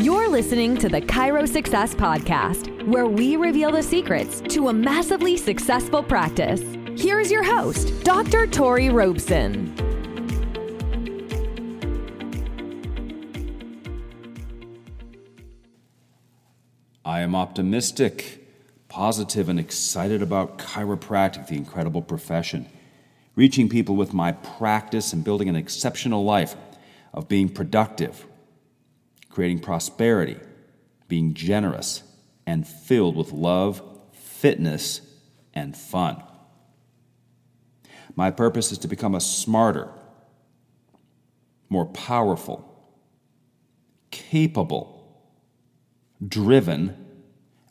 You're listening to the Chiro Success Podcast, where we reveal the secrets to a massively successful practice. Here's your host, Dr. Tori Robeson. I am optimistic, positive, and excited about chiropractic, the incredible profession, reaching people with my practice and building an exceptional life of being productive, creating prosperity, being generous, and filled with love, fitness, and fun. My purpose is to become a smarter, more powerful, capable, driven,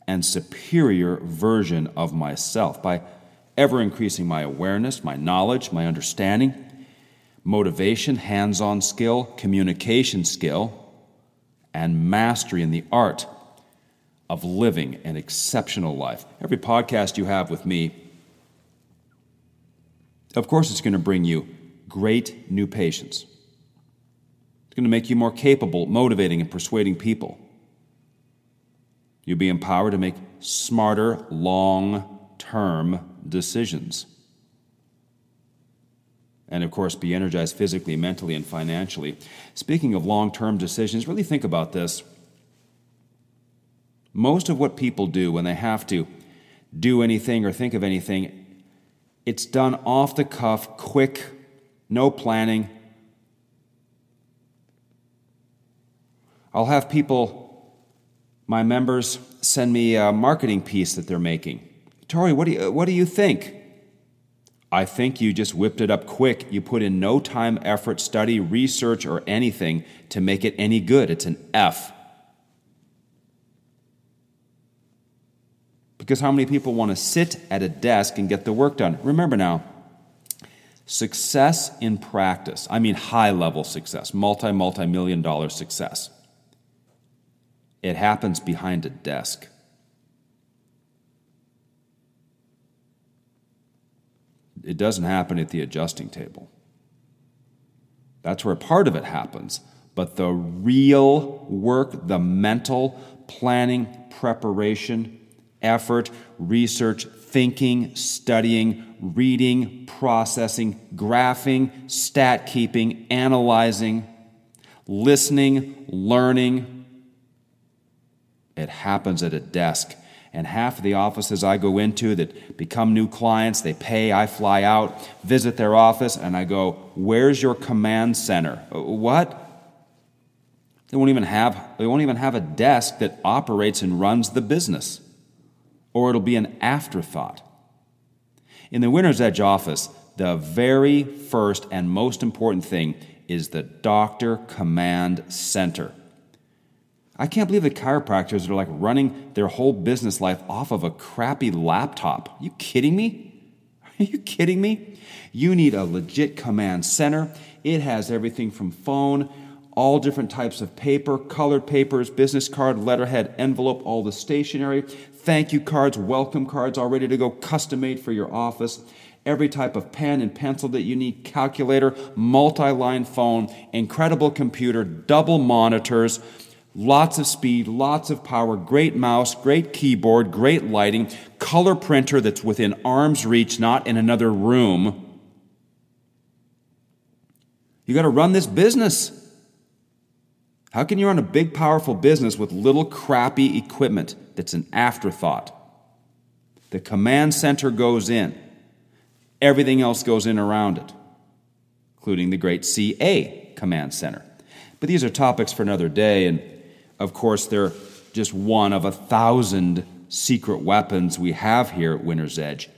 and superior version of myself by ever increasing my awareness, my knowledge, my understanding, motivation, hands on skill, communication skill, and mastery in the art of living an exceptional life. Every podcast you have with me, of course, it's going to bring you great new patients. It's going to make you more capable, motivating, and persuading people. You'll be empowered to make smarter, long term decisions. And of course, be energized physically, mentally, and financially. Speaking of long term decisions, really think about this. Most of what people do when they have to do anything or think of anything, it's done off the cuff, quick, no planning. I'll have people my members send me a marketing piece that they're making. Tori, what do you, what do you think? I think you just whipped it up quick. You put in no time, effort, study, research, or anything to make it any good. It's an F. Because how many people want to sit at a desk and get the work done? Remember now, success in practice, I mean high level success, multi, multi million dollar success it happens behind a desk. It doesn't happen at the adjusting table. That's where part of it happens. But the real work, the mental planning, preparation, effort, research, thinking, studying, reading, processing, graphing, stat keeping, analyzing, listening, learning, it happens at a desk. And half of the offices I go into that become new clients, they pay, I fly out, visit their office, and I go, Where's your command center? Uh, what? They won't even have, they won't even have a desk that operates and runs the business, or it'll be an afterthought. In the Winner's Edge office, the very first and most important thing is the Doctor Command Center. I can't believe the chiropractors are like running their whole business life off of a crappy laptop. Are you kidding me? Are you kidding me? You need a legit command center. It has everything from phone, all different types of paper, colored papers, business card, letterhead, envelope, all the stationery, thank you cards, welcome cards, all ready to go, custom made for your office every type of pen and pencil that you need, calculator, multi line phone, incredible computer, double monitors, Lots of speed, lots of power, great mouse, great keyboard, great lighting, color printer that's within arm's reach, not in another room. You got to run this business. How can you run a big, powerful business with little crappy equipment that's an afterthought? The command center goes in, everything else goes in around it, including the great CA command center. But these are topics for another day, and of course, they're just one of a thousand secret weapons we have here at Winner's Edge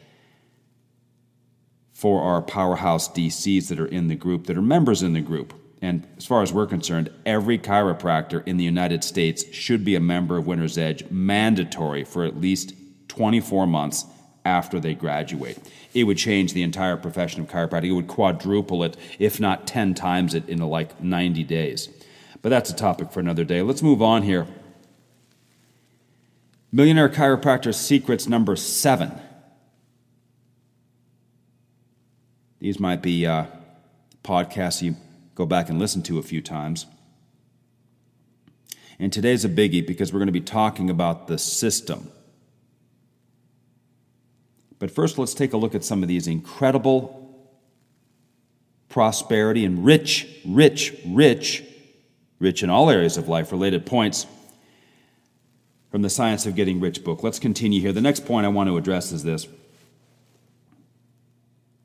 for our powerhouse DCs that are in the group, that are members in the group. And as far as we're concerned, every chiropractor in the United States should be a member of Winner's Edge, mandatory for at least 24 months after they graduate. It would change the entire profession of chiropractic. It would quadruple it, if not 10 times it, in like 90 days. But that's a topic for another day. Let's move on here. Millionaire Chiropractor Secrets number seven. These might be uh, podcasts you go back and listen to a few times. And today's a biggie because we're going to be talking about the system. But first, let's take a look at some of these incredible prosperity and rich, rich, rich, rich in all areas of life related points from the Science of Getting Rich book. Let's continue here. The next point I want to address is this.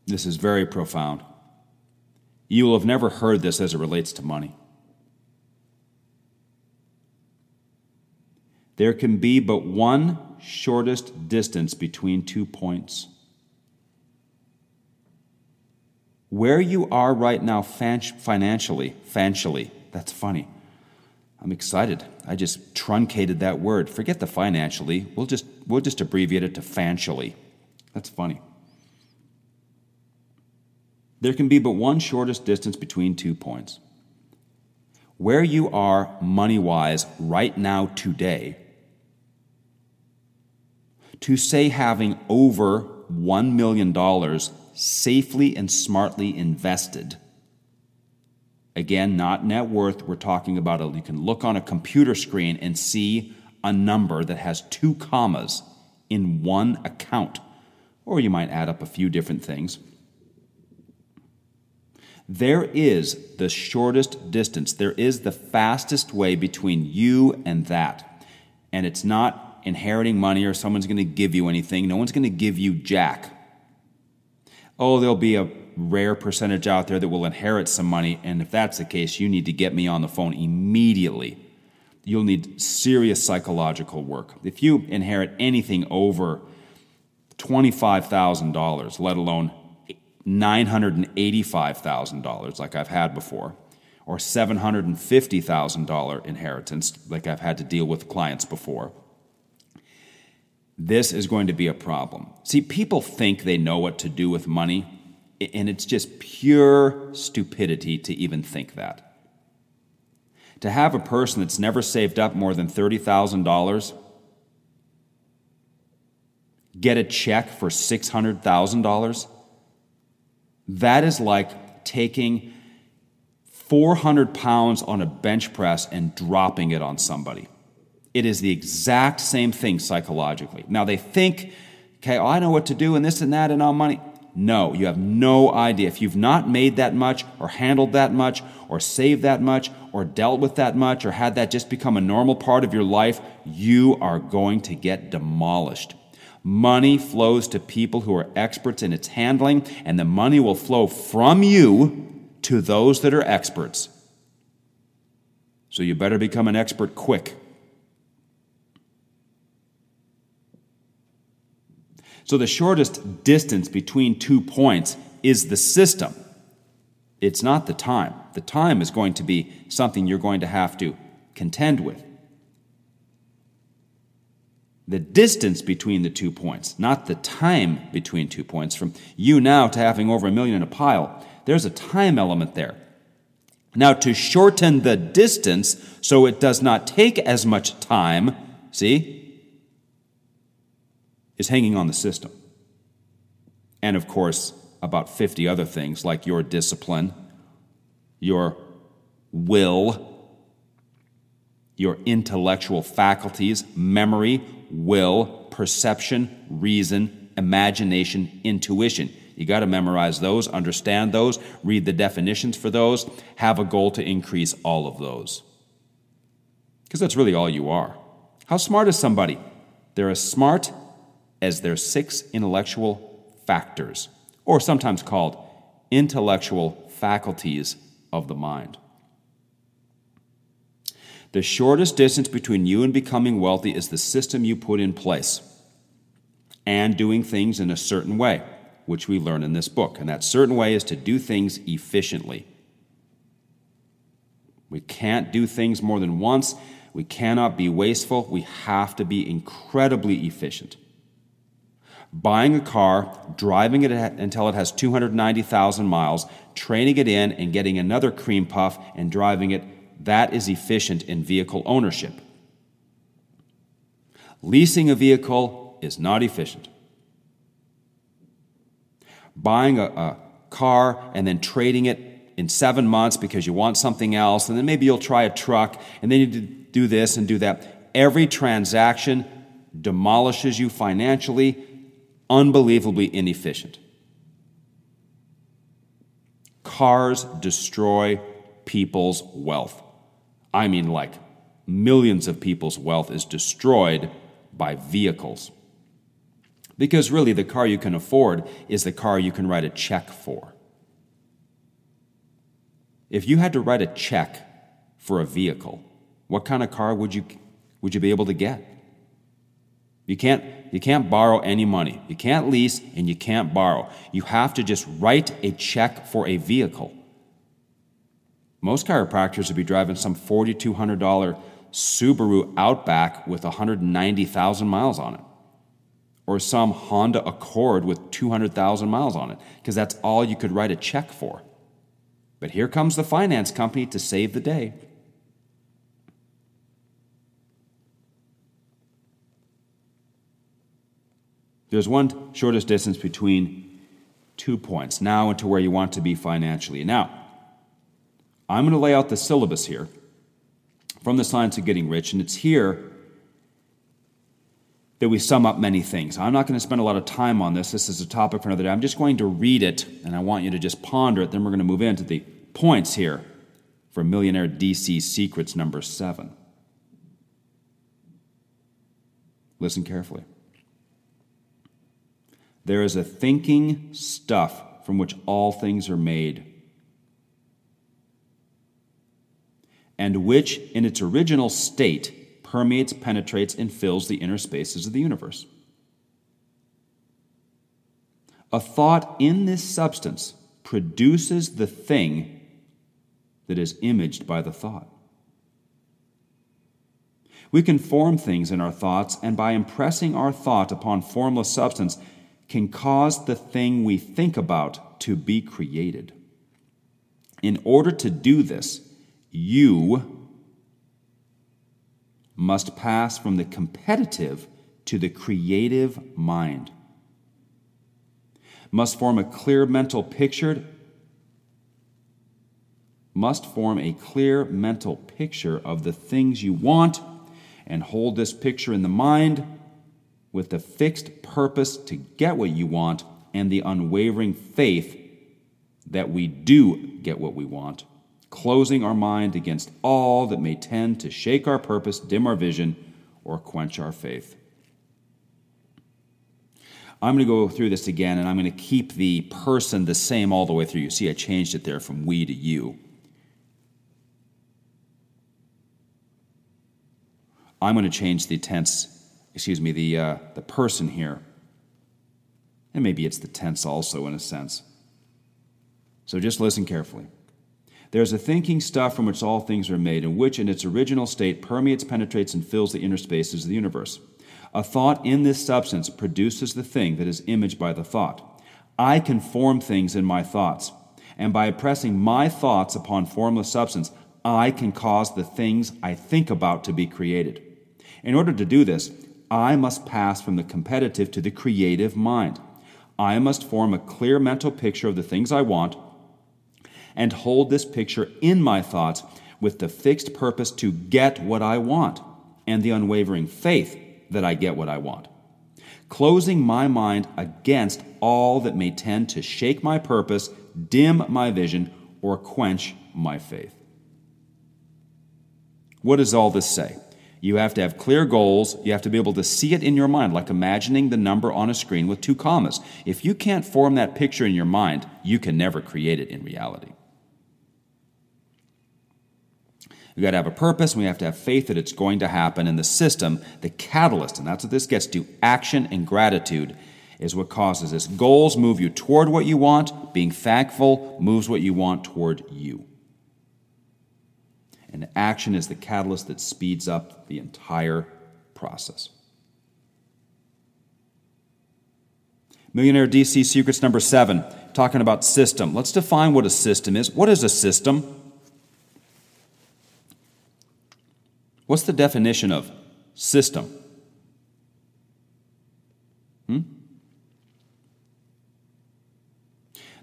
This is very profound. You will have never heard this as it relates to money. There can be but one shortest distance between two points. Where you are right now financially, financially, that's funny. I'm excited. I just truncated that word. Forget the financially. We'll just, we'll just abbreviate it to financially. That's funny. There can be but one shortest distance between two points. Where you are money wise right now, today, to say having over $1 million safely and smartly invested. Again, not net worth, we're talking about a, you can look on a computer screen and see a number that has two commas in one account. Or you might add up a few different things. There is the shortest distance, there is the fastest way between you and that. And it's not inheriting money or someone's going to give you anything. No one's going to give you jack. Oh, there'll be a rare percentage out there that will inherit some money. And if that's the case, you need to get me on the phone immediately. You'll need serious psychological work. If you inherit anything over $25,000, let alone $985,000 like I've had before, or $750,000 inheritance like I've had to deal with clients before. This is going to be a problem. See, people think they know what to do with money, and it's just pure stupidity to even think that. To have a person that's never saved up more than $30,000 get a check for $600,000 that is like taking 400 pounds on a bench press and dropping it on somebody. It is the exact same thing psychologically. Now they think, okay, I know what to do and this and that and all money. No, you have no idea. If you've not made that much or handled that much or saved that much or dealt with that much or had that just become a normal part of your life, you are going to get demolished. Money flows to people who are experts in its handling, and the money will flow from you to those that are experts. So you better become an expert quick. So the shortest distance between two points is the system. It's not the time. The time is going to be something you're going to have to contend with the distance between the two points, not the time between two points. From you now to having over a million in a pile, there's a time element there. Now, to shorten the distance so it does not take as much time, see, is hanging on the system. And of course, about 50 other things like your discipline, your will, your intellectual faculties, memory, will, perception, reason, imagination, intuition. You got to memorize those, understand those, read the definitions for those, have a goal to increase all of those. Because that's really all you are. How smart is somebody? They're as smart as their six intellectual factors, or sometimes called intellectual faculties of the mind. The shortest distance between you and becoming wealthy is the system you put in place and doing things in a certain way, which we learn in this book. And that certain way is to do things efficiently. We can't do things more than once. We cannot be wasteful. We have to be incredibly efficient. Buying a car, driving it until it has 290,000 miles, training it in, and getting another cream puff and driving it that is efficient in vehicle ownership. Leasing a vehicle is not efficient. Buying a, a, car and then trading it in seven months because you want something else, and then maybe you'll try a truck, and then you do this and do that. Every transaction demolishes you financially, unbelievably inefficient. Cars destroy people's wealth. I mean, like millions of people's wealth is destroyed by vehicles. Because really, the car you can afford is the car you can write a check for. If you had to write a check for a vehicle, what kind of car would you, would you be able to get? You can't, you can't borrow any money. You can't lease and you can't borrow. You have to just write a check for a vehicle. Most chiropractors would be driving some $4,200 Subaru Outback with 190,000 miles on it, or some Honda Accord with 200,000 miles on it, because that's all you could write a check for. But here comes the finance company to save the day. There's one shortest distance between two points, now into where you want to be financially. Now, I'm going to lay out the syllabus here from the Science of Getting Rich, and it's here that we sum up many things. I'm not going to spend a lot of time on this. This is a topic for another day. I'm just going to read it, and I want you to just ponder it. Then we're going to move into the points here for Millionaire DC Secrets number seven. Listen carefully. There is a thinking stuff from which all things are made and which, in its original state, permeates, penetrates, and fills the inner spaces of the universe. A thought in this substance produces the thing that is imaged by the thought. We can form things in our thoughts, and by impressing our thought upon formless substance, can cause the thing we think about to be created. In order to do this, you must pass from the competitive to the creative mind. Must form a clear mental picture must form a clear mental picture of the things you want and hold this picture in the mind with the fixed purpose to get what you want and the unwavering faith that we do get what we want closing our mind against all that may tend to shake our purpose, dim our vision, or quench our faith. I'm going to go through this again, and I'm going to keep the person the same all the way through. You see, I changed it there from we to you. I'm going to change the tense, excuse me, the, uh, the person here. And maybe it's the tense also, in a sense. So just listen carefully. There's a thinking stuff from which all things are made, and which in its original state permeates, penetrates, and fills the inner spaces of the universe. A thought in this substance produces the thing that is imaged by the thought. I can form things in my thoughts, and by pressing my thoughts upon formless substance, I can cause the things I think about to be created. In order to do this, I must pass from the competitive to the creative mind. I must form a clear mental picture of the things I want and hold this picture in my thoughts with the fixed purpose to get what I want and the unwavering faith that I get what I want. Closing my mind against all that may tend to shake my purpose, dim my vision, or quench my faith. What does all this say? You have to have clear goals. You have to be able to see it in your mind, like imagining the number on a screen with two commas. If you can't form that picture in your mind, you can never create it in reality. We've got to have a purpose and we have to have faith that it's going to happen. And the system, the catalyst, and that's what this gets to action and gratitude, is what causes this. Goals move you toward what you want, being thankful moves what you want toward you. And action is the catalyst that speeds up the entire process. Millionaire DC Secrets number seven, talking about system. Let's define what a system is. What is a system? What's the definition of system? Hmm?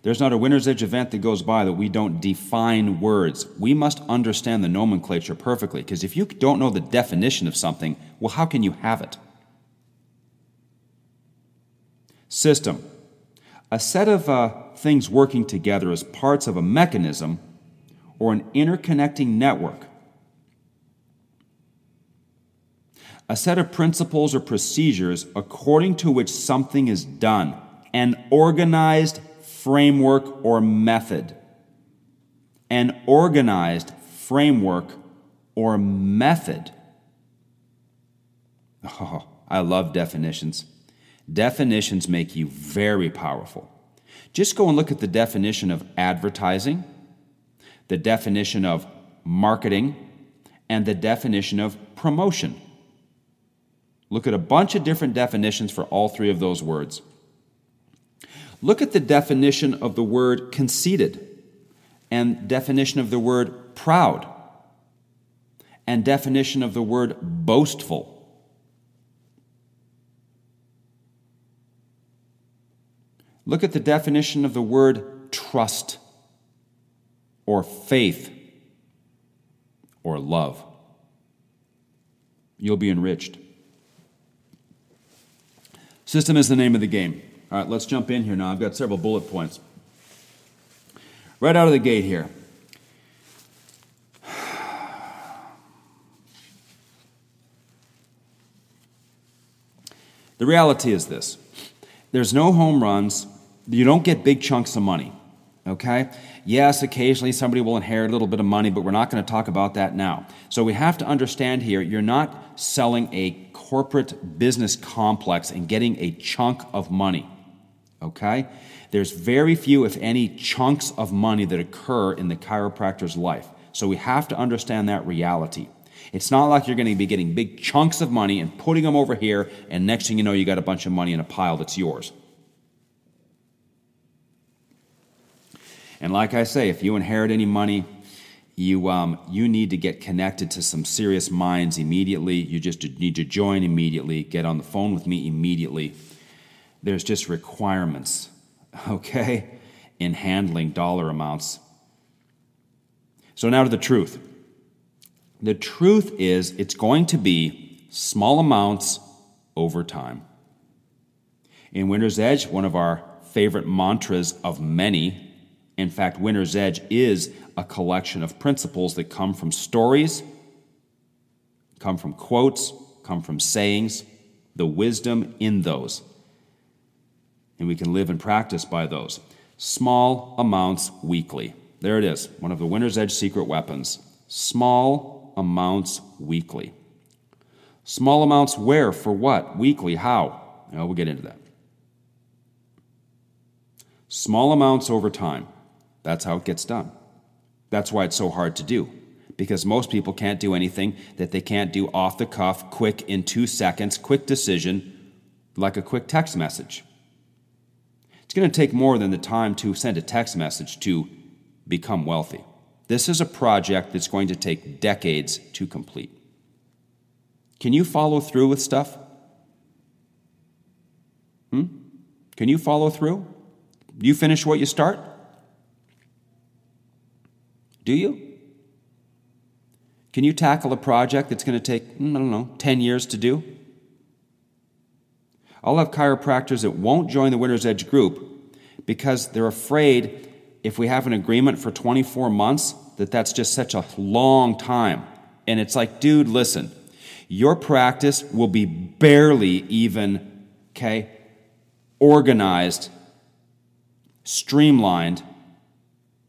There's not a Winner's Edge event that goes by that we don't define words. We must understand the nomenclature perfectly, because if you don't know the definition of something, well, how can you have it? System. A set of uh, things working together as parts of a mechanism or an interconnecting network. A set of principles or procedures according to which something is done. An organized framework or method. An organized framework or method. Oh, I love definitions. Definitions make you very powerful. Just go and look at the definition of advertising, the definition of marketing, and the definition of promotion. Look at a bunch of different definitions for all three of those words. Look at the definition of the word conceited and definition of the word proud and definition of the word boastful. Look at the definition of the word trust or faith or love. You'll be enriched. System is the name of the game. All right, let's jump in here now. I've got several bullet points. Right out of the gate here. The reality is this there's no home runs, you don't get big chunks of money. Okay? Yes, occasionally somebody will inherit a little bit of money, but we're not going to talk about that now. So we have to understand here you're not selling a corporate business complex and getting a chunk of money. Okay? There's very few, if any, chunks of money that occur in the chiropractor's life. So we have to understand that reality. It's not like you're going to be getting big chunks of money and putting them over here, and next thing you know, you got a bunch of money in a pile that's yours. And like I say, if you inherit any money, you, um, you need to get connected to some serious minds immediately. You just need to join immediately, get on the phone with me immediately. There's just requirements, okay, in handling dollar amounts. So now to the truth. The truth is, it's going to be small amounts over time. In Winner's Edge, one of our favorite mantras of many in fact, Winner's Edge is a collection of principles that come from stories, come from quotes, come from sayings, the wisdom in those. And we can live and practice by those. Small amounts weekly. There it is, one of the Winner's Edge secret weapons. Small amounts weekly. Small amounts where? For what? Weekly? How? we'll get into that. Small amounts over time. That's how it gets done. That's why it's so hard to do, because most people can't do anything that they can't do off the cuff, quick, in two seconds, quick decision, like a quick text message. It's going to take more than the time to send a text message to become wealthy. This is a project that's going to take decades to complete. Can you follow through with stuff? Hmm? Can you follow through? Do you finish what you start? Do you? Can you tackle a project that's going to take, mm, I don't know, 10 years to do? I'll have chiropractors that won't join the Winner's Edge group because they're afraid if we have an agreement for 24 months that that's just such a long time. And it's like, dude, listen, your practice will be barely even, okay, organized, streamlined,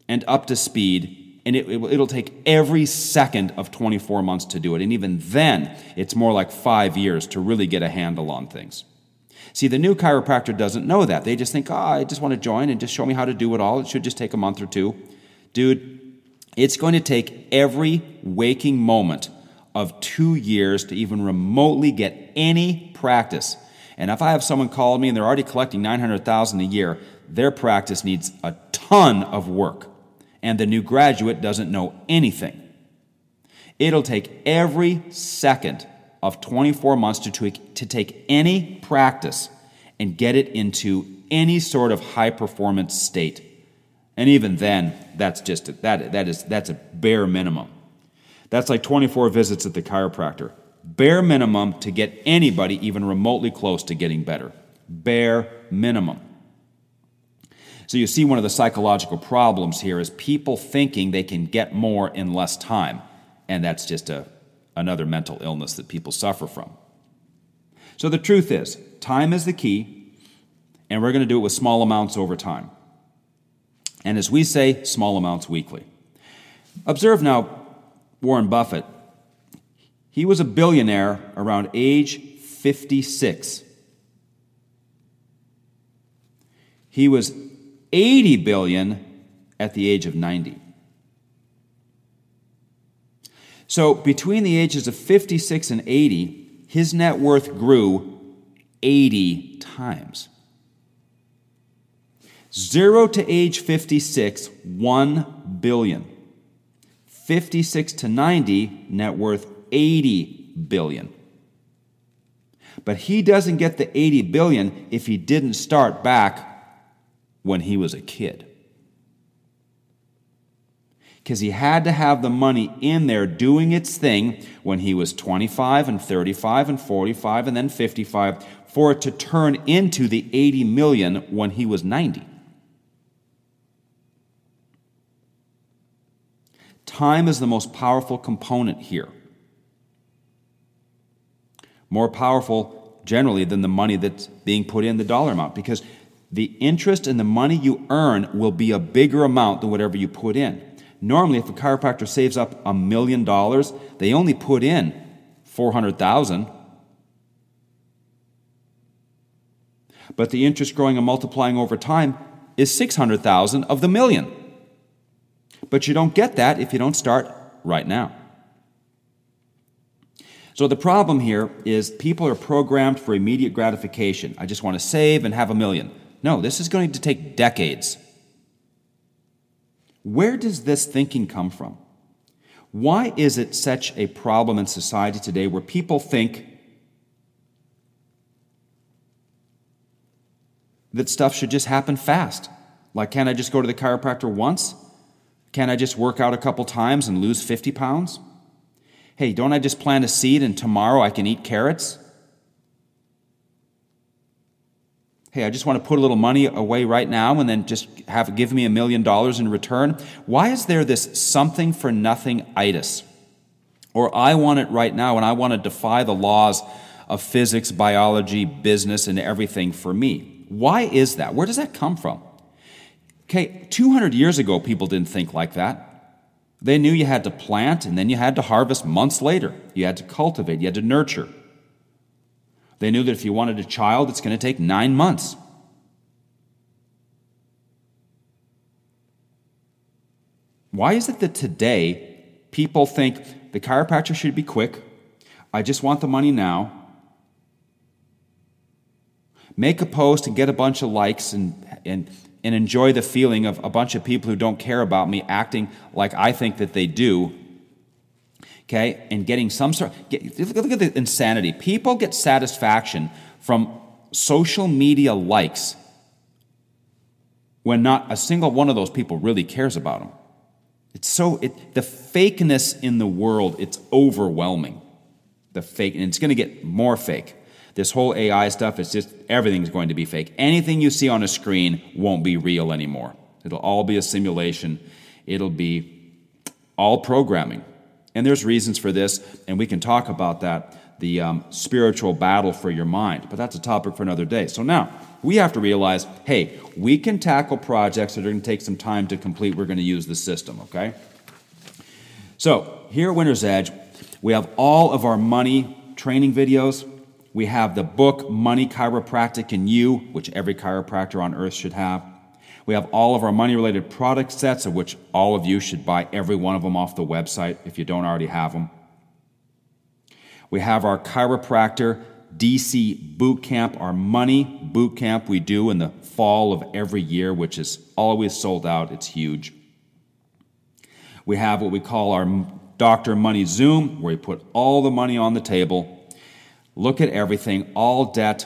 and up to speed and it, will take every second of 24 months to do it. And even then, it's more like five years to really get a handle on things. See, the new chiropractor doesn't know that. They just think, oh, I just want to join and just show me how to do it all. It should just take a month or two. Dude, it's going to take every waking moment of two years to even remotely get any practice. And if I have someone call me and they're already collecting 900,000 a year, their practice needs a ton of work and the new graduate doesn't know anything. It'll take every second of 24 months to, to take any practice and get it into any sort of high performance state. And even then, that's just a, that, that is, that's a bare minimum. That's like 24 visits at the chiropractor. Bare minimum to get anybody even remotely close to getting better. Bare minimum. So you see, one of the psychological problems here is people thinking they can get more in less time. And that's just a, another mental illness that people suffer from. So the truth is, time is the key, and we're going to do it with small amounts over time. And as we say, small amounts weekly. Observe now Warren Buffett. He was a billionaire around age 56. He was 80 billion at the age of 90. So between the ages of 56 and 80, his net worth grew 80 times. Zero to age 56, 1 billion. 56 to 90, net worth 80 billion. But he doesn't get the 80 billion if he didn't start back when he was a kid. Because he had to have the money in there doing its thing when he was 25 and 35 and 45 and then 55 for it to turn into the 80 million when he was 90. Time is the most powerful component here. More powerful generally than the money that's being put in the dollar amount because the interest and the money you earn will be a bigger amount than whatever you put in. Normally, if a chiropractor saves up a million dollars, they only put in 400,000. But the interest growing and multiplying over time is 600,000 of the million. But you don't get that if you don't start right now. So the problem here is people are programmed for immediate gratification. I just want to save and have a million. No, this is going to take decades. Where does this thinking come from? Why is it such a problem in society today where people think that stuff should just happen fast? Like, can I just go to the chiropractor once? Can I just work out a couple times and lose 50 pounds? Hey, don't I just plant a seed and tomorrow I can eat carrots? Hey, I just want to put a little money away right now and then just have give me a million dollars in return. Why is there this something for nothing itis? Or I want it right now and I want to defy the laws of physics, biology, business, and everything for me. Why is that? Where does that come from? Okay, 200 years ago, people didn't think like that. They knew you had to plant and then you had to harvest months later. You had to cultivate, you had to nurture. They knew that if you wanted a child, it's going to take nine months. Why is it that today people think the chiropractor should be quick? I just want the money now. Make a post and get a bunch of likes and, and, and enjoy the feeling of a bunch of people who don't care about me acting like I think that they do okay, and getting some sort. Get, look at the insanity. People get satisfaction from social media likes when not a single one of those people really cares about them. It's so it, the fakeness in the world. It's overwhelming. The fake, and it's going to get more fake. This whole AI stuff is just everything's going to be fake. Anything you see on a screen won't be real anymore. It'll all be a simulation. It'll be all programming. And there's reasons for this, and we can talk about that, the um, spiritual battle for your mind. But that's a topic for another day. So now, we have to realize hey, we can tackle projects that are going to take some time to complete. We're going to use the system, okay? So, here at Winner's Edge, we have all of our money training videos. We have the book Money Chiropractic and You, which every chiropractor on earth should have. We have all of our money related product sets, of which all of you should buy every one of them off the website if you don't already have them. We have our chiropractor DC boot camp, our money boot camp we do in the fall of every year, which is always sold out. It's huge. We have what we call our Dr. Money Zoom, where we put all the money on the table, look at everything, all debt,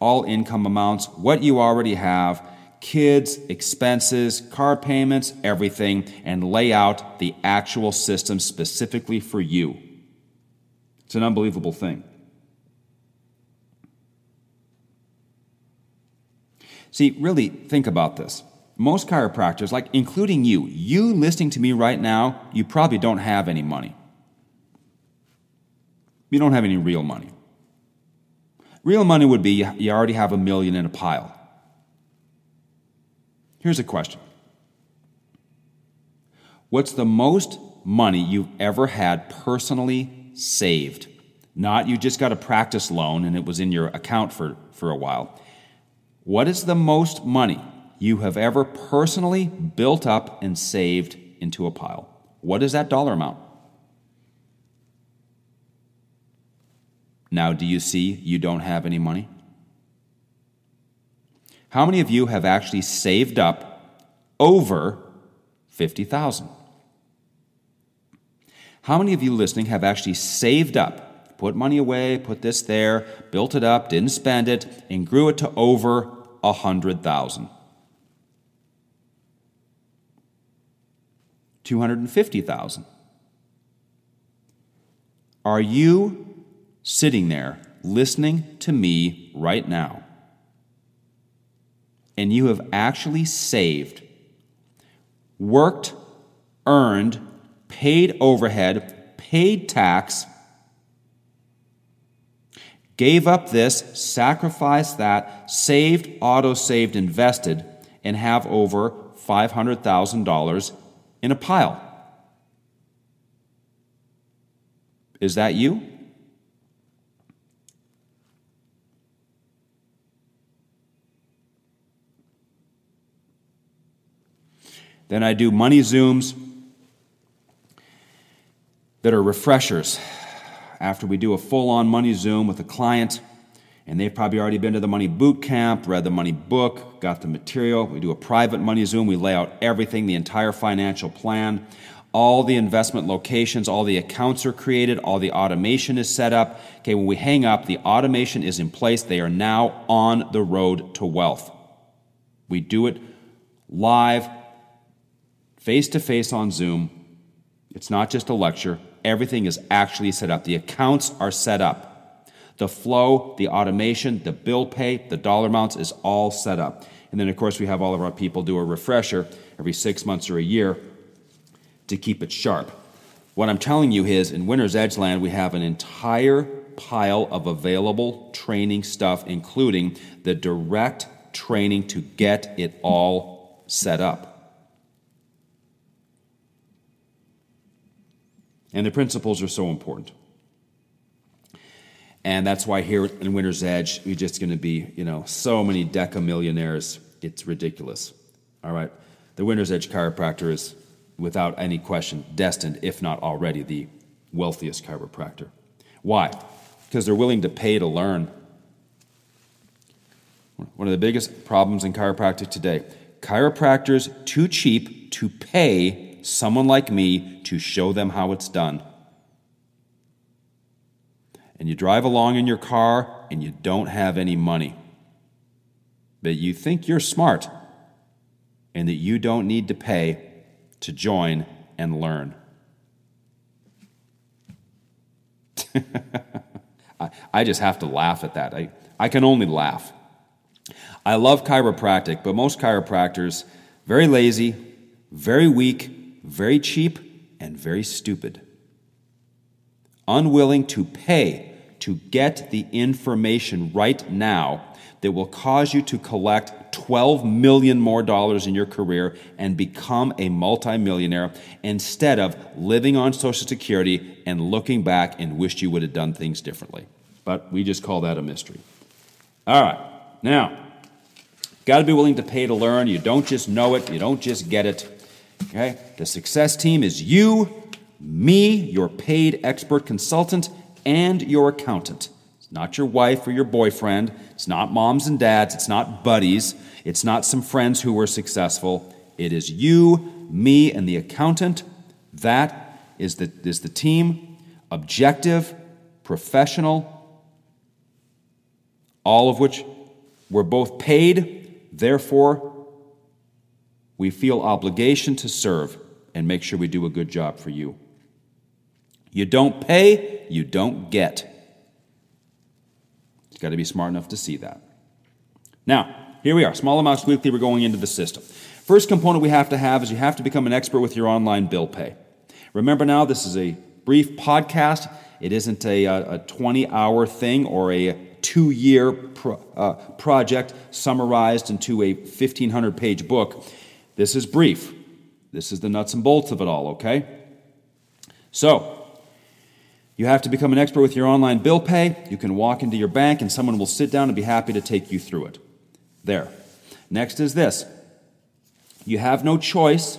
all income amounts, what you already have, kids, expenses, car payments, everything, and lay out the actual system specifically for you. It's an unbelievable thing. See, really think about this. Most chiropractors, like including you, you listening to me right now, you probably don't have any money. You don't have any real money. Real money would be you already have a million in a pile. Here's a question What's the most money you've ever had personally saved? Not you just got a practice loan and it was in your account for, for a while. What is the most money you have ever personally built up and saved into a pile? What is that dollar amount? Now, do you see you don't have any money? How many of you have actually saved up over 50,000? How many of you listening have actually saved up, put money away, put this there, built it up, didn't spend it, and grew it to over 100,000? 250,000. Are you sitting there listening to me right now? And you have actually saved, worked, earned, paid overhead, paid tax, gave up this, sacrificed that, saved, auto saved, invested, and have over $500,000 in a pile. Is that you? Then I do money zooms that are refreshers. After we do a full on money zoom with a client, and they've probably already been to the money boot camp, read the money book, got the material. We do a private money zoom. We lay out everything, the entire financial plan. All the investment locations, all the accounts are created, all the automation is set up. Okay, when we hang up, the automation is in place. They are now on the road to wealth. We do it live, face to face on Zoom. It's not just a lecture, everything is actually set up. The accounts are set up. The flow, the automation, the bill pay, the dollar amounts is all set up. And then, of course, we have all of our people do a refresher every six months or a year to keep it sharp. What I'm telling you is in Winner's Edge Land, we have an entire pile of available training stuff, including the direct training to get it all set up. And the principles are so important. And that's why here in Winner's Edge, we're just going to be, you know, so many deca millionaires. It's ridiculous. All right. The Winner's Edge chiropractor is, without any question, destined, if not already, the wealthiest chiropractor. Why? Because they're willing to pay to learn. One of the biggest problems in chiropractic today chiropractors too cheap to pay someone like me to show them how it's done and you drive along in your car and you don't have any money. But you think you're smart and that you don't need to pay to join and learn. I, I just have to laugh at that. I, I can only laugh. I love chiropractic, but most chiropractors, very lazy, very weak, very cheap, and very stupid. Unwilling to pay to get the information right now that will cause you to collect 12 million more dollars in your career and become a multimillionaire instead of living on social security and looking back and wished you would have done things differently. But we just call that a mystery. All right. Now, got to be willing to pay to learn. You don't just know it, you don't just get it. Okay? The success team is you, me, your paid expert consultant, and your accountant. It's not your wife or your boyfriend. It's not moms and dads. It's not buddies. It's not some friends who were successful. It is you, me, and the accountant. That is the, is the team. Objective, professional, all of which were both paid, therefore we feel obligation to serve and make sure we do a good job for you. You don't pay, you don't get. You've got to be smart enough to see that. Now, here we are, small amounts weekly, we're going into the system. First component we have to have is you have to become an expert with your online bill pay. Remember now, this is a brief podcast. It isn't a, a 20 hour thing or a two year pro, uh, project summarized into a 1,500 page book. This is brief. This is the nuts and bolts of it all, okay? So, you have to become an expert with your online bill pay. You can walk into your bank and someone will sit down and be happy to take you through it. There. Next is this you have no choice.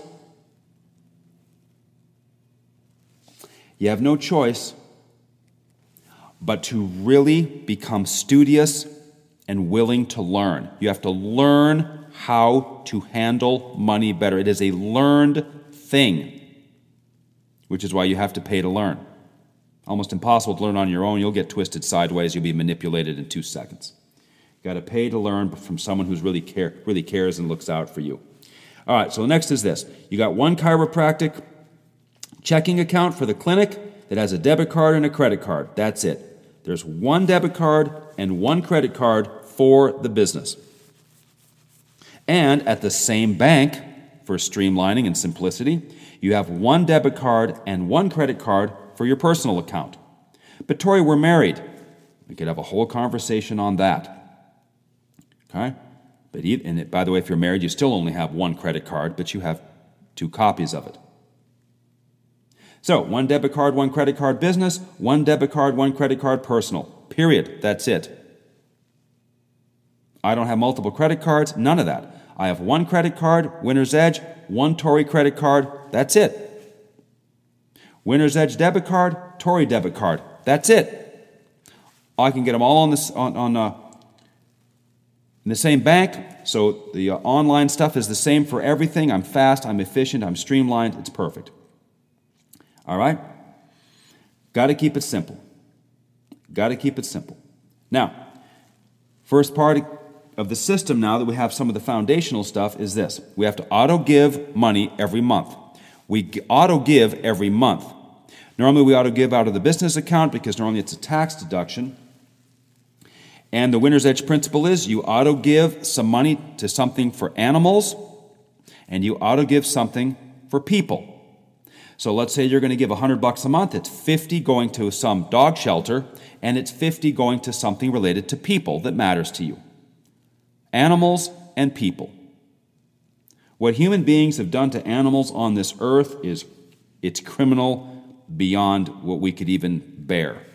You have no choice but to really become studious and willing to learn. You have to learn how to handle money better. It is a learned thing, which is why you have to pay to learn. Almost impossible to learn on your own. You'll get twisted sideways, you'll be manipulated in two seconds. You got to pay to learn from someone who's really care, really cares and looks out for you. All right, so next is this. You got one chiropractic checking account for the clinic that has a debit card and a credit card. That's it. There's one debit card and one credit card for the business. And at the same bank, for streamlining and simplicity, you have one debit card and one credit card for your personal account. But Tori, we're married. We could have a whole conversation on that. Okay? But and it, by the way, if you're married, you still only have one credit card, but you have two copies of it. So, one debit card, one credit card business, one debit card, one credit card personal. Period. That's it. I don't have multiple credit cards, none of that. I have one credit card, Winner's Edge, one Tory credit card, that's it. Winner's Edge debit card, Tory debit card, that's it. I can get them all on this on, on uh, in the same bank, so the uh, online stuff is the same for everything. I'm fast, I'm efficient, I'm streamlined, it's perfect. All right? Got to keep it simple. Got to keep it simple. Now, first part of the system now that we have some of the foundational stuff is this we have to auto give money every month. We auto give every month. Normally, we auto give out of the business account because normally it's a tax deduction. And the winner's edge principle is you auto give some money to something for animals, and you auto give something for people. So let's say you're going to give 100 bucks a month. It's 50 going to some dog shelter, and it's 50 going to something related to people that matters to you. Animals and people. What human beings have done to animals on this earth is it's criminal beyond what we could even bear.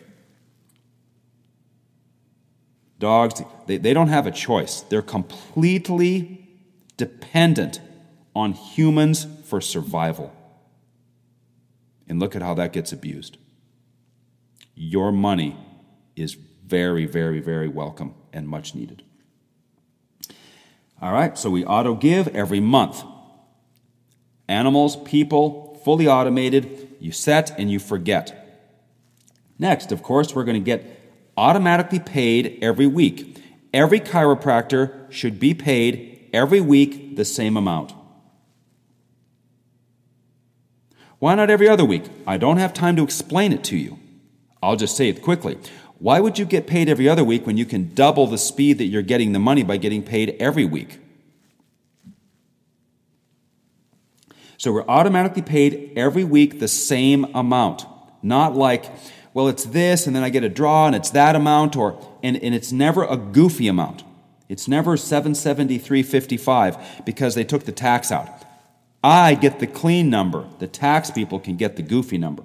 Dogs, they, they don't have a choice. They're completely dependent on humans for survival. And look at how that gets abused. Your money is very, very, very welcome and much needed. All right, so we auto give every month. Animals, people, fully automated, you set and you forget. Next, of course, we're going to get automatically paid every week. Every chiropractor should be paid every week the same amount. Why not every other week? I don't have time to explain it to you. I'll just say it quickly. Why would you get paid every other week when you can double the speed that you're getting the money by getting paid every week? So we're automatically paid every week the same amount. Not like, well, it's this, and then I get a draw, and it's that amount, or and, and it's never a goofy amount. It's never 773.55 because they took the tax out. I get the clean number. The tax people can get the goofy number.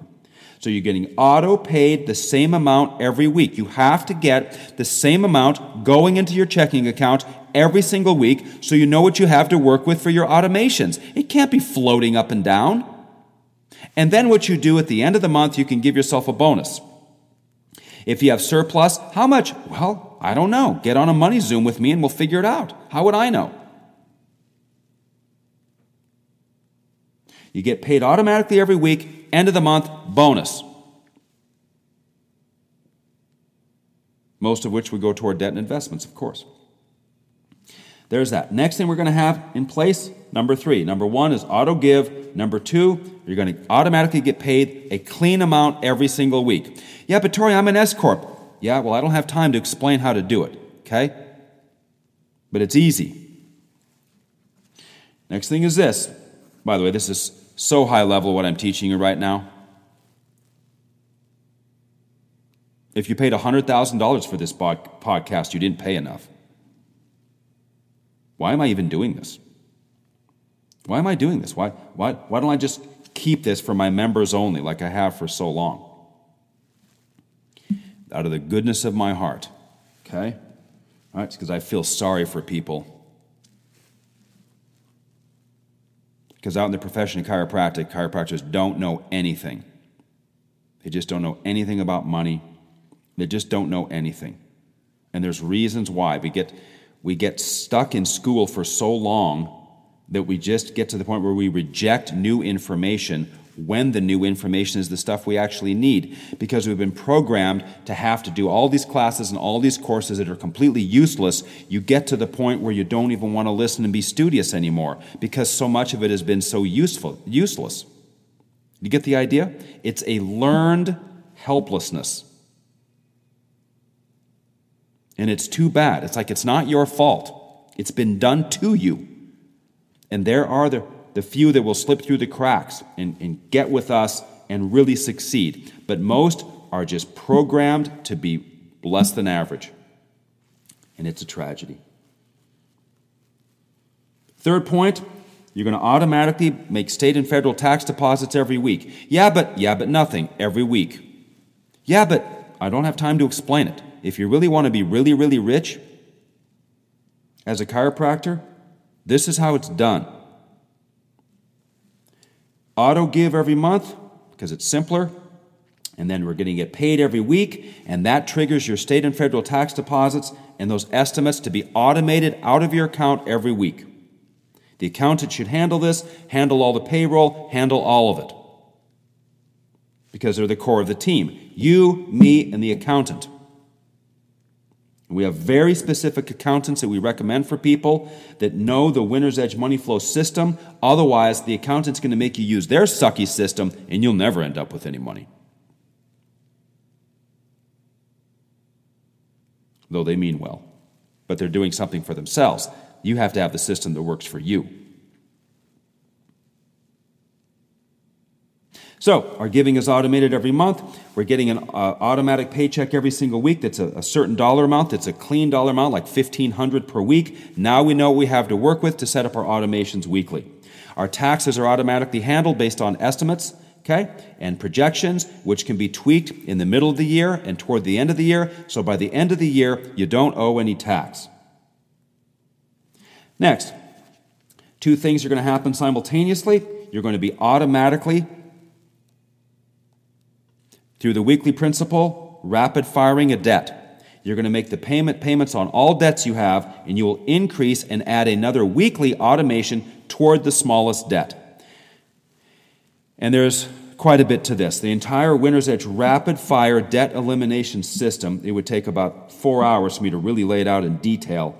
So you're getting auto paid the same amount every week. You have to get the same amount going into your checking account every single week so you know what you have to work with for your automations. It can't be floating up and down. And then what you do at the end of the month, you can give yourself a bonus. If you have surplus, how much? Well, I don't know. Get on a money Zoom with me and we'll figure it out. How would I know? You get paid automatically every week, end of the month, bonus. Most of which would go toward debt and investments, of course. there's that. Next thing we're going to have in place, number three. Number one is auto give. Number two, you're going to automatically get paid a clean amount every single week. Yeah, but Tori, I'm an S Corp. Yeah, well, I don't have time to explain how to do it, okay? But it's easy. Next thing is this. By the way, this is so high level what I'm teaching you right now. If you paid $100,000 for this podcast, you didn't pay enough. Why am I even doing this? Why am I doing this? Why, why, why don't I just keep this for my members only like I have for so long? Out of the goodness of my heart, okay? All right, because I feel sorry for people. Because out in the profession of chiropractic, chiropractors don't know anything. They just don't know anything about money. They just don't know anything. And there's reasons why. We get, we get stuck in school for so long that we just get to the point where we reject new information when the new information is the stuff we actually need because we've been programmed to have to do all these classes and all these courses that are completely useless you get to the point where you don't even want to listen and be studious anymore because so much of it has been so useful useless you get the idea it's a learned helplessness and it's too bad. It's like it's not your fault. It's been done to you. And there are the, the few that will slip through the cracks and, and get with us and really succeed. But most are just programmed to be less than average. And it's a tragedy. Third point, you're going to automatically make state and federal tax deposits every week. Yeah, but yeah, but nothing every week. Yeah, but I don't have time to explain it if you really want to be really, really rich as a chiropractor, this is how it's done. Auto give every month because it's simpler, and then we're going to get paid every week, and that triggers your state and federal tax deposits and those estimates to be automated out of your account every week. The accountant should handle this, handle all the payroll, handle all of it. Because they're the core of the team. You, me, and the accountant. We have very specific accountants that we recommend for people that know the Winner's Edge money flow system. Otherwise, the accountant's going to make you use their sucky system and you'll never end up with any money. Though they mean well, but they're doing something for themselves. You have to have the system that works for you. So, our giving is automated every month. We're getting an uh, automatic paycheck every single week that's a, a, certain dollar amount, that's a clean dollar amount, like 1500 per week. Now we know what we have to work with to set up our automations weekly. Our taxes are automatically handled based on estimates, okay, and projections, which can be tweaked in the middle of the year and toward the end of the year. So by the end of the year, you don't owe any tax. Next, two things are going to happen simultaneously. You're going to be automatically through the weekly principle, rapid firing a debt. You're going to make the payment payments on all debts you have, and you will increase and add another weekly automation toward the smallest debt. And there's quite a bit to this. The entire Winner's Edge rapid fire debt elimination system, it would take about four hours for me to really lay it out in detail.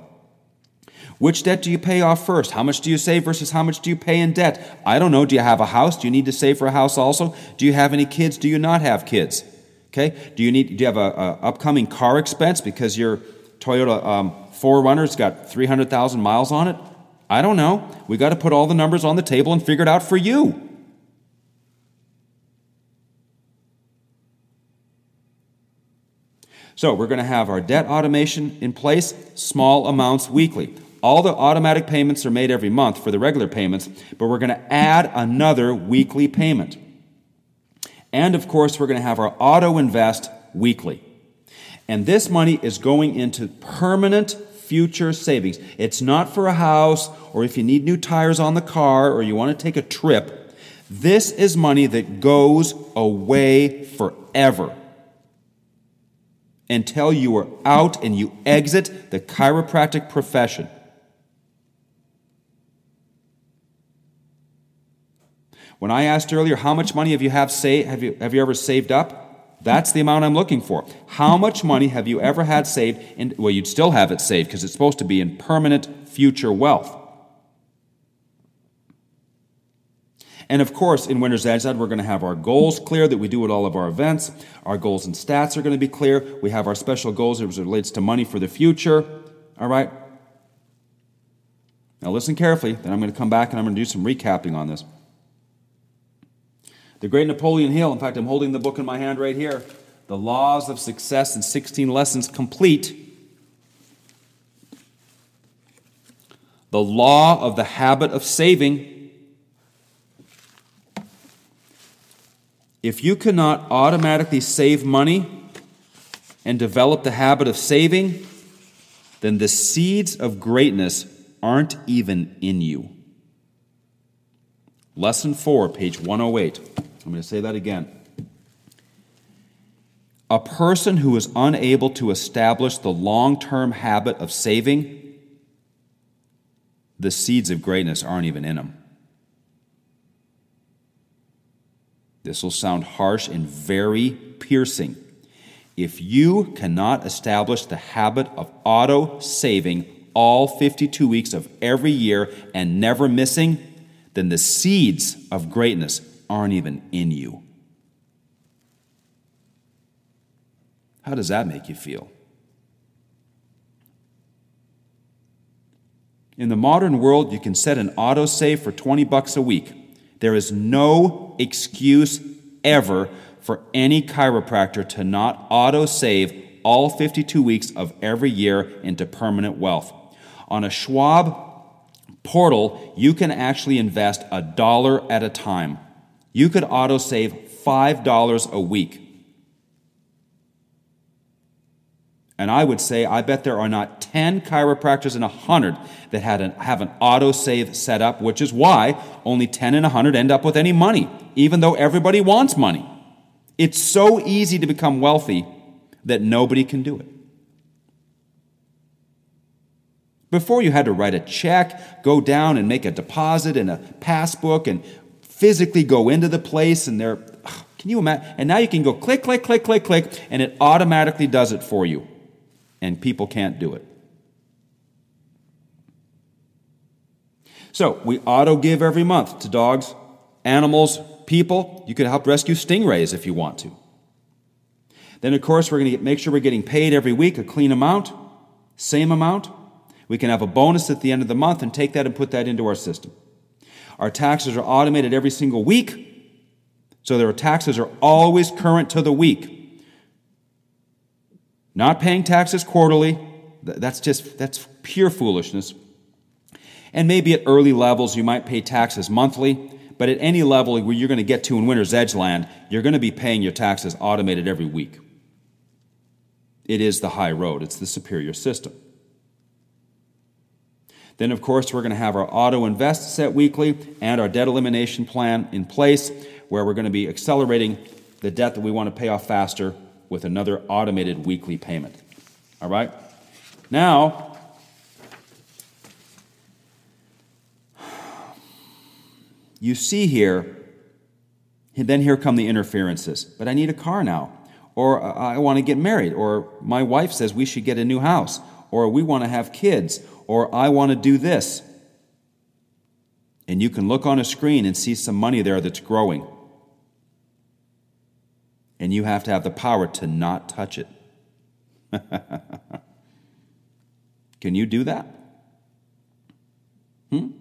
Which debt do you pay off first? How much do you save versus how much do you pay in debt? I don't know. Do you have a house? Do you need to save for a house also? Do you have any kids? Do you not have kids? Okay. Do you need? Do you have a, a upcoming car expense because your Toyota um, 4Runner's got 300,000 miles on it? I don't know. We got to put all the numbers on the table and figure it out for you. So, we're going to have our debt automation in place, small amounts weekly. All the automatic payments are made every month for the regular payments, but we're going to add another weekly payment. And of course, we're going to have our auto invest weekly. And this money is going into permanent future savings. It's not for a house or if you need new tires on the car or you want to take a trip. This is money that goes away forever until you are out and you exit the chiropractic profession. When I asked earlier, how much money have you, have, sa- have you, have you ever saved up? That's the amount I'm looking for. How much money have you ever had saved? In, well, you'd still have it saved because it's supposed to be in permanent future wealth. And of course, in Winner's Edge, we're going to have our goals clear that we do at all of our events. Our goals and stats are going to be clear. We have our special goals as it relates to money for the future. All right? Now, listen carefully, then I'm going to come back and I'm going to do some recapping on this. The great Napoleon Hill, in fact, I'm holding the book in my hand right here. The Laws of Success in 16 Lessons Complete. The Law of the Habit of Saving. If you cannot automatically save money and develop the habit of saving, then the seeds of greatness aren't even in you. Lesson 4, page 108. I'm going to say that again. A person who is unable to establish the long term habit of saving, the seeds of greatness aren't even in him. This will sound harsh and very piercing. If you cannot establish the habit of auto saving all 52 weeks of every year and never missing, then the seeds of greatness aren't even in you. How does that make you feel? In the modern world, you can set an autosave for 20 bucks a week. There is no excuse ever for any chiropractor to not autosave all 52 weeks of every year into permanent wealth. On a Schwab portal, you can actually invest a dollar at a time. You could auto save $5 a week. And I would say, I bet there are not 10 chiropractors in 100 that had an, have an auto save set up, which is why only 10 in 100 end up with any money, even though everybody wants money. It's so easy to become wealthy that nobody can do it. Before you had to write a check, go down and make a deposit in a passbook and physically go into the place and there can you imagine and now you can go click click click click click and it automatically does it for you. And people can't do it. So we auto give every month to dogs animals people. You could help rescue stingrays if you want to. Then of course we're going to make sure we're getting paid every week a clean amount same amount. We can have a bonus at the end of the month and take that and put that into our system our taxes are automated every single week, so their taxes are always current to the week. Not paying taxes quarterly, that's just that's pure foolishness. And maybe at early levels you might pay taxes monthly, but at any level where you're going to get to in Winner's Edge land, you're going to be paying your taxes automated every week. It is the high road, it's the superior system. Then, of course, we're going to have our auto invest set weekly and our debt elimination plan in place, where we're going to be accelerating the debt that we want to pay off faster with another automated weekly payment. All right? Now, you see here, then here come the interferences. But I need a car now. Or I want to get married. Or my wife says we should get a new house. Or we want to have kids or I want to do this. And you can look on a screen and see some money there that's growing. And you have to have the power to not touch it. can you do that? Hmm?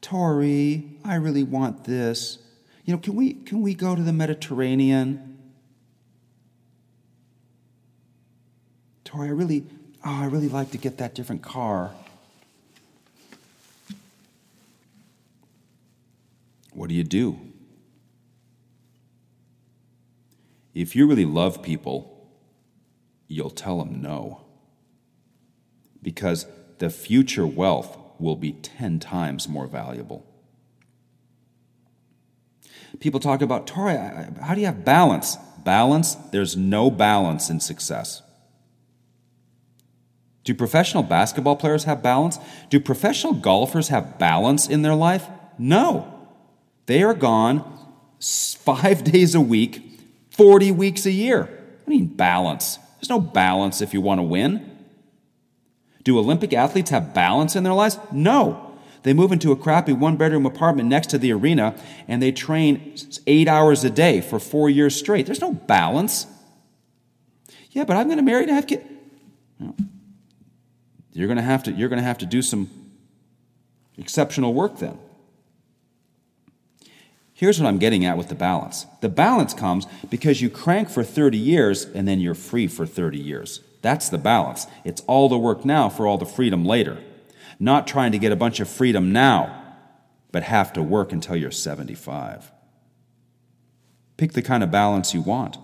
Tori, I really want this. You know, can we, can we go to the Mediterranean? Tori, I really, oh, I really like to get that different car. What do you do? If you really love people, you'll tell them no. Because the future wealth will be 10 times more valuable. People talk about, Tori, how do you have balance? Balance? There's no balance in success. Do professional basketball players have balance? Do professional golfers have balance in their life? No. They are gone five days a week, 40 weeks a year. I mean balance? There's no balance if you want to win. Do Olympic athletes have balance in their lives? No. They move into a crappy one bedroom apartment next to the arena and they train eight hours a day for four years straight. There's no balance. Yeah, but I'm going to marry to have kids. No. You're going to have to, you're going to have to do some exceptional work then. Here's what I'm getting at with the balance the balance comes because you crank for 30 years and then you're free for 30 years. That's the balance. It's all the work now for all the freedom later. Not trying to get a bunch of freedom now, but have to work until you're 75. Pick the kind of balance you want.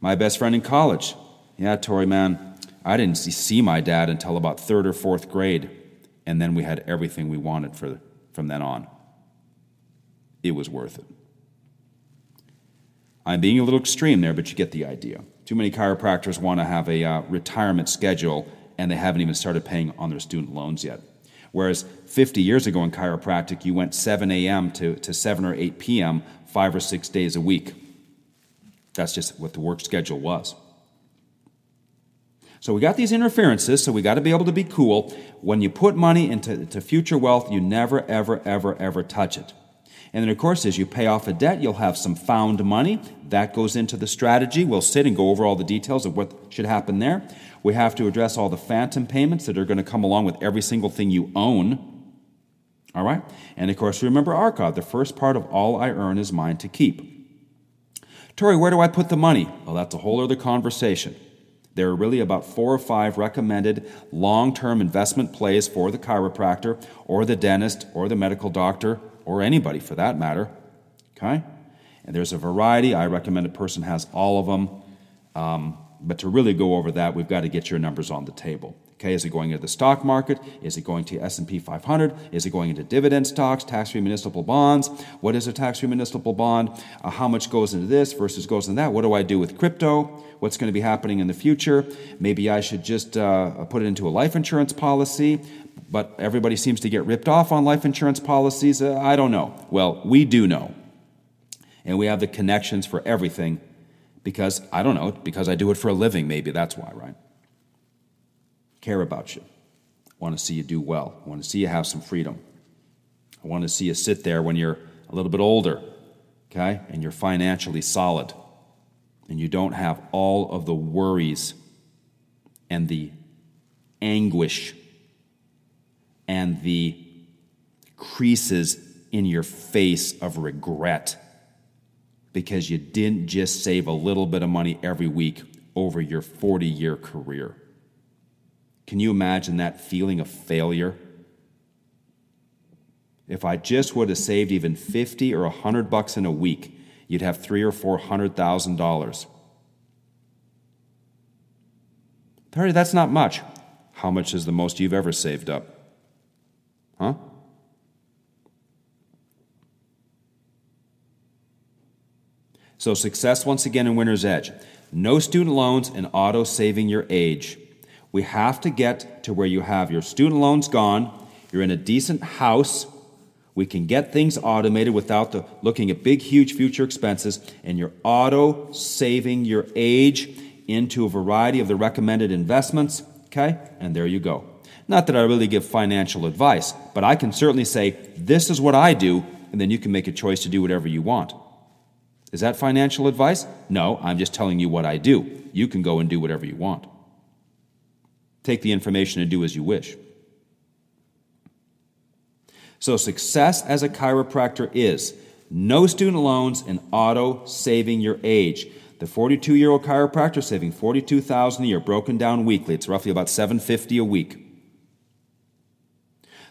My best friend in college, yeah, Tory man, I didn't see my dad until about third or fourth grade, and then we had everything we wanted for, from then on. It was worth it. I'm being a little extreme there, but you get the idea. Too many chiropractors want to have a uh, retirement schedule and they haven't even started paying on their student loans yet. Whereas 50 years ago in chiropractic, you went 7 a.m. To, to 7 or 8 p.m., five or six days a week. That's just what the work schedule was. So we got these interferences, so we got to be able to be cool. When you put money into future wealth, you never, ever, ever, ever touch it. And then, of course, as you pay off a debt, you'll have some found money. That goes into the strategy. We'll sit and go over all the details of what should happen there. We have to address all the phantom payments that are going to come along with every single thing you own. All right? And of course, remember Arkad the first part of all I earn is mine to keep. Tori, where do I put the money? Well, that's a whole other conversation. There are really about four or five recommended long term investment plays for the chiropractor or the dentist or the medical doctor or anybody for that matter. Okay? And there's a variety. I recommend a person has all of them. Um, but to really go over that, we've got to get your numbers on the table. Okay, is it going into the stock market? Is it going to S&P 500? Is it going into dividend stocks, tax-free municipal bonds? What is a tax-free municipal bond? Uh, how much goes into this versus goes into that? What do I do with crypto? What's going to be happening in the future? Maybe I should just uh, put it into a life insurance policy but everybody seems to get ripped off on life insurance policies. Uh, I don't know. Well, we do know. And we have the connections for everything because, I don't know, because I do it for a living, maybe that's why, right? Care about you. I want to see you do well. I want to see you have some freedom. I want to see you sit there when you're a little bit older, okay, and you're financially solid, and you don't have all of the worries and the anguish and the creases in your face of regret because you didn't just save a little bit of money every week over your 40 year career. Can you imagine that feeling of failure? If I just would have saved even 50 or 100 bucks in a week, you'd have three or four hundred thousand dollars. Thirty, that's not much. How much is the most you've ever saved up? Huh? So, success once again in Winner's Edge. No student loans and auto saving your age. We have to get to where you have your student loans gone, you're in a decent house, we can get things automated without the, looking at big, huge future expenses, and you're auto saving your age into a variety of the recommended investments. Okay? And there you go. Not that I really give financial advice, but I can certainly say, this is what I do, and then you can make a choice to do whatever you want. Is that financial advice? No, I'm just telling you what I do. You can go and do whatever you want. Take the information and do as you wish. So, success as a chiropractor is no student loans and auto saving your age. The 42 year old chiropractor saving 42000 a year, broken down weekly. It's roughly about 750 a week.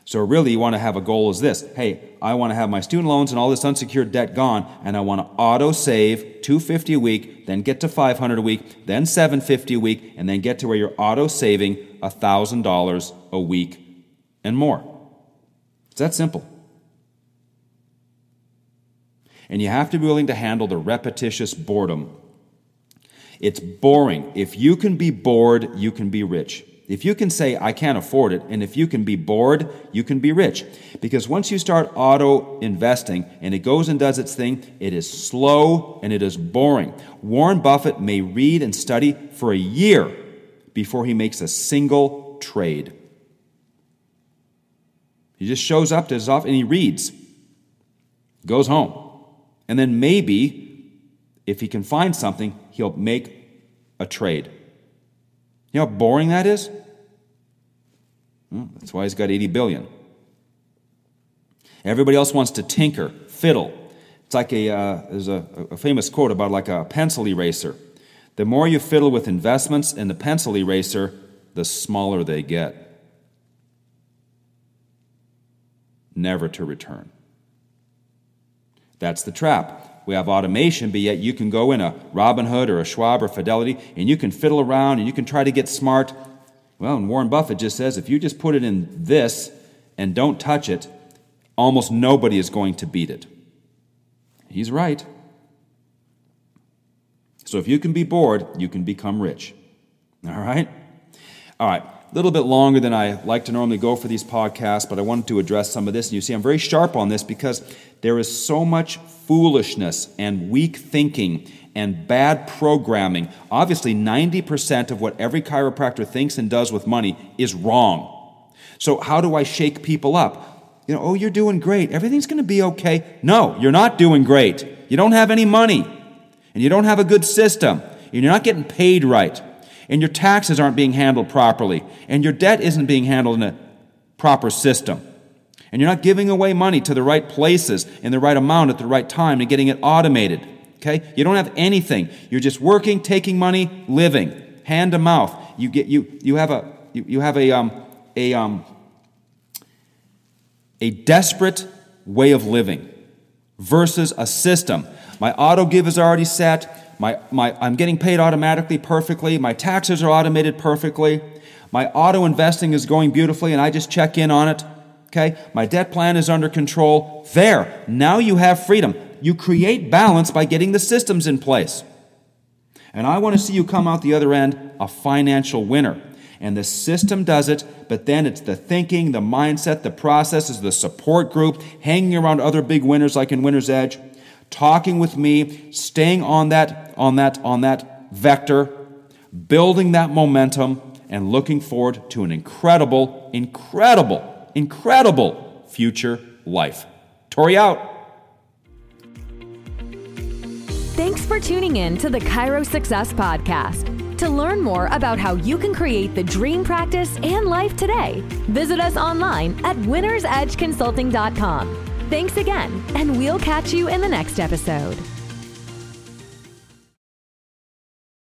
So really you want to have a goal is this. Hey, I want to have my student loans and all this unsecured debt gone and I want to auto save 250 a week, then get to 500 a week, then 750 a week and then get to where you're auto saving $1000 a week and more. It's that simple. And you have to be willing to handle the repetitious boredom. It's boring. If you can be bored, you can be rich. If you can say, I can't afford it, and if you can be bored, you can be rich. Because once you start auto investing and it goes and does its thing, it is slow and it is boring. Warren Buffett may read and study for a year before he makes a single trade. He just shows up to his office and he reads, goes home. And then maybe, if he can find something, he'll make a trade. You know how boring that is? Well, that's why he's got 80 billion. Everybody else wants to tinker, fiddle. It's like a, uh, there's a, a famous quote about like a pencil eraser. The more you fiddle with investments in the pencil eraser, the smaller they get. Never to return. That's the trap. We have automation, but yet you can go in a Robinhood or a Schwab or Fidelity and you can fiddle around and you can try to get smart. Well, and Warren Buffett just says if you just put it in this and don't touch it, almost nobody is going to beat it. He's right. So if you can be bored, you can become rich. All right? All right. A little bit longer than I like to normally go for these podcasts, but I wanted to address some of this. And you see, I'm very sharp on this because there is so much foolishness and weak thinking and bad programming. Obviously, 90% of what every chiropractor thinks and does with money is wrong. So, how do I shake people up? You know, oh, you're doing great. Everything's going to be okay. No, you're not doing great. You don't have any money, and you don't have a good system, and you're not getting paid right and your taxes aren't being handled properly, and your debt isn't being handled in a proper system, and you're not giving away money to the right places in the right amount at the right time and getting it automated. Okay? You don't have anything. You're just working, taking money, living, hand to mouth. You get you you have a you, you have a um a um a desperate way of living versus a system. My auto give is already set. My, my, I'm getting paid automatically perfectly. My taxes are automated perfectly. My auto investing is going beautifully, and I just check in on it. Okay? My debt plan is under control. There. Now you have freedom. You create balance by getting the systems in place. And I want to see you come out the other end a financial winner. And the system does it, but then it's the thinking, the mindset, the processes, the support group, hanging around other big winners like in Winner's Edge talking with me, staying on that, on that, on that vector, building that momentum, and looking forward to an incredible, incredible, incredible future life. Tori out. Thanks for tuning in to the Chiro Success Podcast. To learn more about how you can create the dream practice and life today, visit us online at winnersedgeconsulting.com. Thanks again, and we'll catch you in the next episode.